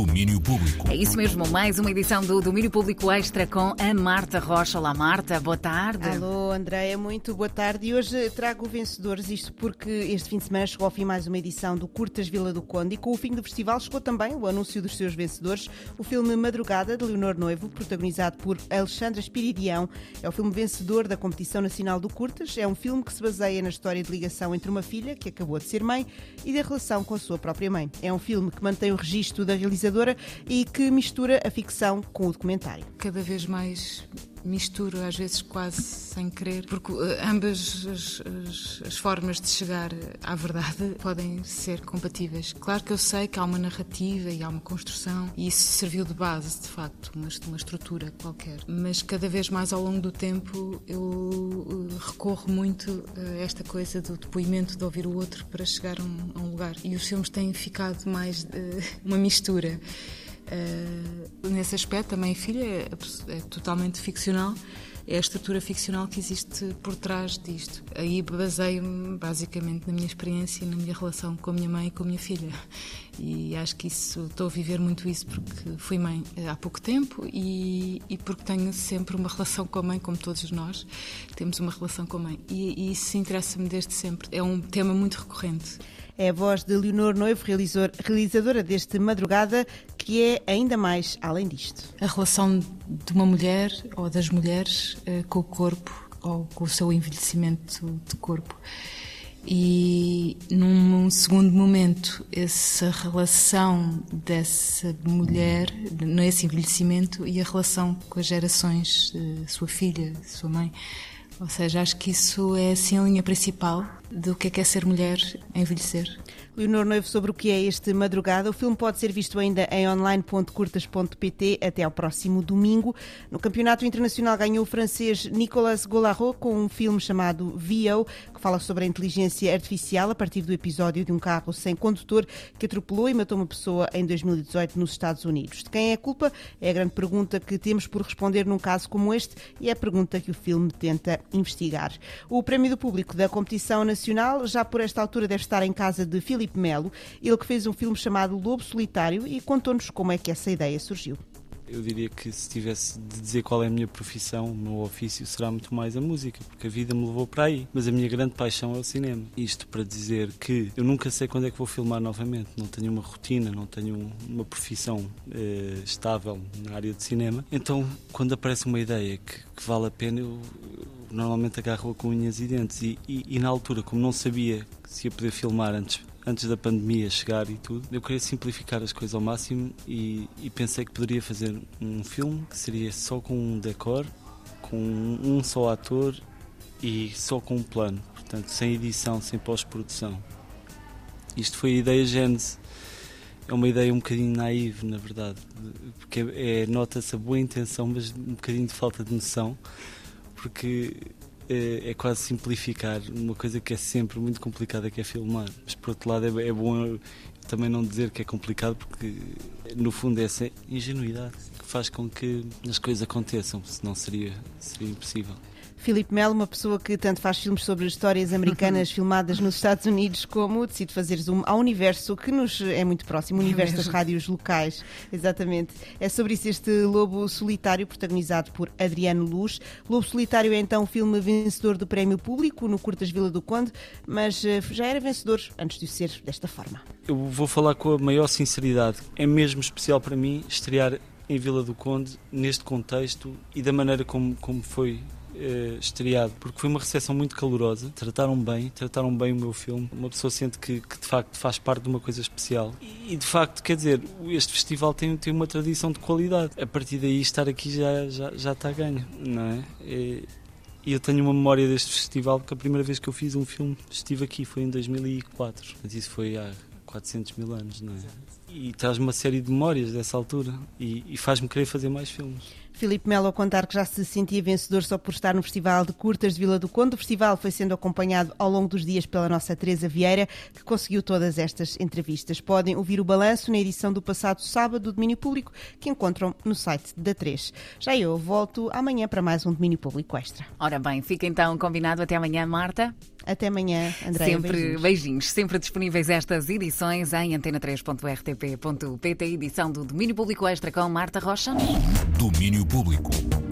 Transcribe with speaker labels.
Speaker 1: Domínio Público.
Speaker 2: É isso mesmo, mais uma edição do Domínio Público Extra com a Marta Rocha. Olá, Marta, boa tarde.
Speaker 3: Alô, Andréia, muito boa tarde. E hoje trago vencedores, isto porque este fim de semana chegou ao fim mais uma edição do Curtas Vila do Conde e com o fim do festival chegou também o anúncio dos seus vencedores, o filme Madrugada, de Leonor Noivo, protagonizado por Alexandra Espiridião. É o filme vencedor da Competição Nacional do Curtas. É um filme que se baseia na história de ligação entre uma filha, que acabou de ser mãe, e da relação com a sua própria mãe. É um filme que mantém o registro da realização realizadora e que mistura a ficção com o documentário.
Speaker 4: Cada vez mais misturo, às vezes quase sem querer, porque uh, ambas as, as, as, formas de chegar à verdade podem ser compatíveis. Claro que eu sei que há uma narrativa e há uma construção, e isso serviu de base, de facto, uma, uma estrutura qualquer. Mas cada vez mais ao longo do tempo eu uh, recorro muito a esta coisa do depoimento, de ouvir o outro para chegar a um, a um lugar. E os filmes têm ficado mais uh, uma mistura. Uh, nesse aspecto, a filha é, é, totalmente ficcional, é a estrutura ficcional que existe por trás disto. Aí baseio-me basicamente na minha experiência e na minha relação com a minha mãe e com a minha filha. E acho que isso estou a viver muito isso porque fui mãe há pouco tempo e, e porque tenho sempre uma relação com a mãe, como todos nós temos uma relação com a mãe. E, e isso interessa-me desde sempre. É um tema muito recorrente.
Speaker 3: É a voz de Leonor Noivo, realizadora deste Madrugada, que é ainda mais além disto.
Speaker 4: A relação de uma mulher ou das mulheres uh, com o corpo ou com o seu envelhecimento de corpo. E num segundo momento, essa relação dessa mulher, nesse envelhecimento, e a relação com as gerações, uh, sua filha, sua mãe. Ou seja, acho que isso é assim a linha principal do que é, que é ser mulher envelhecer.
Speaker 3: Leonor Noivo sobre o que é este Madrugada. O filme pode ser visto ainda em online.curtas.pt até ao próximo domingo. No Campeonato Internacional ganhou o francês Nicolas Golarot com um filme chamado VO, que fala sobre a inteligência artificial a partir do episódio de um carro sem condutor que atropelou e matou uma pessoa em 2018 nos Estados Unidos. De quem é a culpa? É a grande pergunta que temos por responder num caso como este e é a pergunta que o filme tenta investigar. O Prémio do Público da Competição Nacional já por esta altura deve estar em casa de Filipe Melo, ele que fez um filme chamado Lobo Solitário e contou-nos como é que essa ideia surgiu.
Speaker 5: Eu diria que se tivesse de dizer qual é a minha profissão, o meu ofício, será muito mais a música, porque a vida me levou para aí. Mas a minha grande paixão é o cinema. Isto para dizer que eu nunca sei quando é que vou filmar novamente. Não tenho uma rotina, não tenho uma profissão eh, estável na área de cinema. Então, quando aparece uma ideia que, que vale a pena, eu normalmente agarro-a com unhas e dentes. E, e, e na altura, como não sabia se ia poder filmar antes antes da pandemia chegar e tudo, eu queria simplificar as coisas ao máximo e, e, pensei que poderia fazer um filme que seria só com um decor, com um só ator e só com um plano, portanto, sem edição, sem pós-produção. Isto foi a ideia gênese. É uma ideia um bocadinho naiva, na verdade, porque é, é nota-se a boa intenção, mas um bocadinho de falta de noção, porque é, é, quase simplificar uma coisa que é sempre muito complicada, que é filmar. Mas por outro lado é, é bom também não dizer que é complicado, porque no fundo é essa ingenuidade que faz com que as coisas aconteçam, senão seria, seria impossível.
Speaker 3: Filipe Melo, uma pessoa que tanto faz filmes sobre histórias americanas filmadas nos Estados Unidos, como decide fazer zoom ao universo que nos é muito próximo, o universo das rádios locais. Exatamente. É sobre isso este Lobo Solitário, protagonizado por Adriano Luz. Lobo Solitário é então o filme vencedor do Prémio Público no Curtas Vila do Conde, mas eh, já era vencedor antes de ser desta forma.
Speaker 5: Eu vou falar com a maior sinceridade. É mesmo especial para mim estrear em Vila do Conde, neste contexto e da maneira como, como foi uh, estreado, porque foi uma recepção muito calorosa, trataram bem, trataram bem o meu filme. Uma pessoa sente que, que de facto faz parte de uma coisa especial. E, de facto, quer dizer, este festival tem, tem uma tradição de qualidade. A partir daí, estar aqui já, já, já está ganho, não é? E, e eu tenho uma memória deste festival porque a primeira vez que eu fiz um filme estive aqui foi em 2004. Mas isso foi há 400 mil anos, não é? E traz uma série de memórias dessa altura e, e faz-me querer fazer mais filmes.
Speaker 3: Filipe Melo a contar que já se sentia vencedor só por estar no Festival de Curtas de Vila do Conde. O festival foi sendo acompanhado ao longo dos dias pela nossa Teresa Vieira, que conseguiu todas estas entrevistas. Podem ouvir o balanço na edição do passado sábado do Domínio Público, que encontram no site da 3. Já eu volto amanhã para mais um Domínio Público Extra.
Speaker 2: Ora bem, fica então combinado até amanhã, Marta.
Speaker 3: Até amanhã, André.
Speaker 2: Sempre
Speaker 3: beijinhos.
Speaker 2: beijinhos. sempre disponíveis estas edições em antena3.rtp.pt, edição do Domínio Público Extra com Marta Rocha.
Speaker 1: Domínio Público.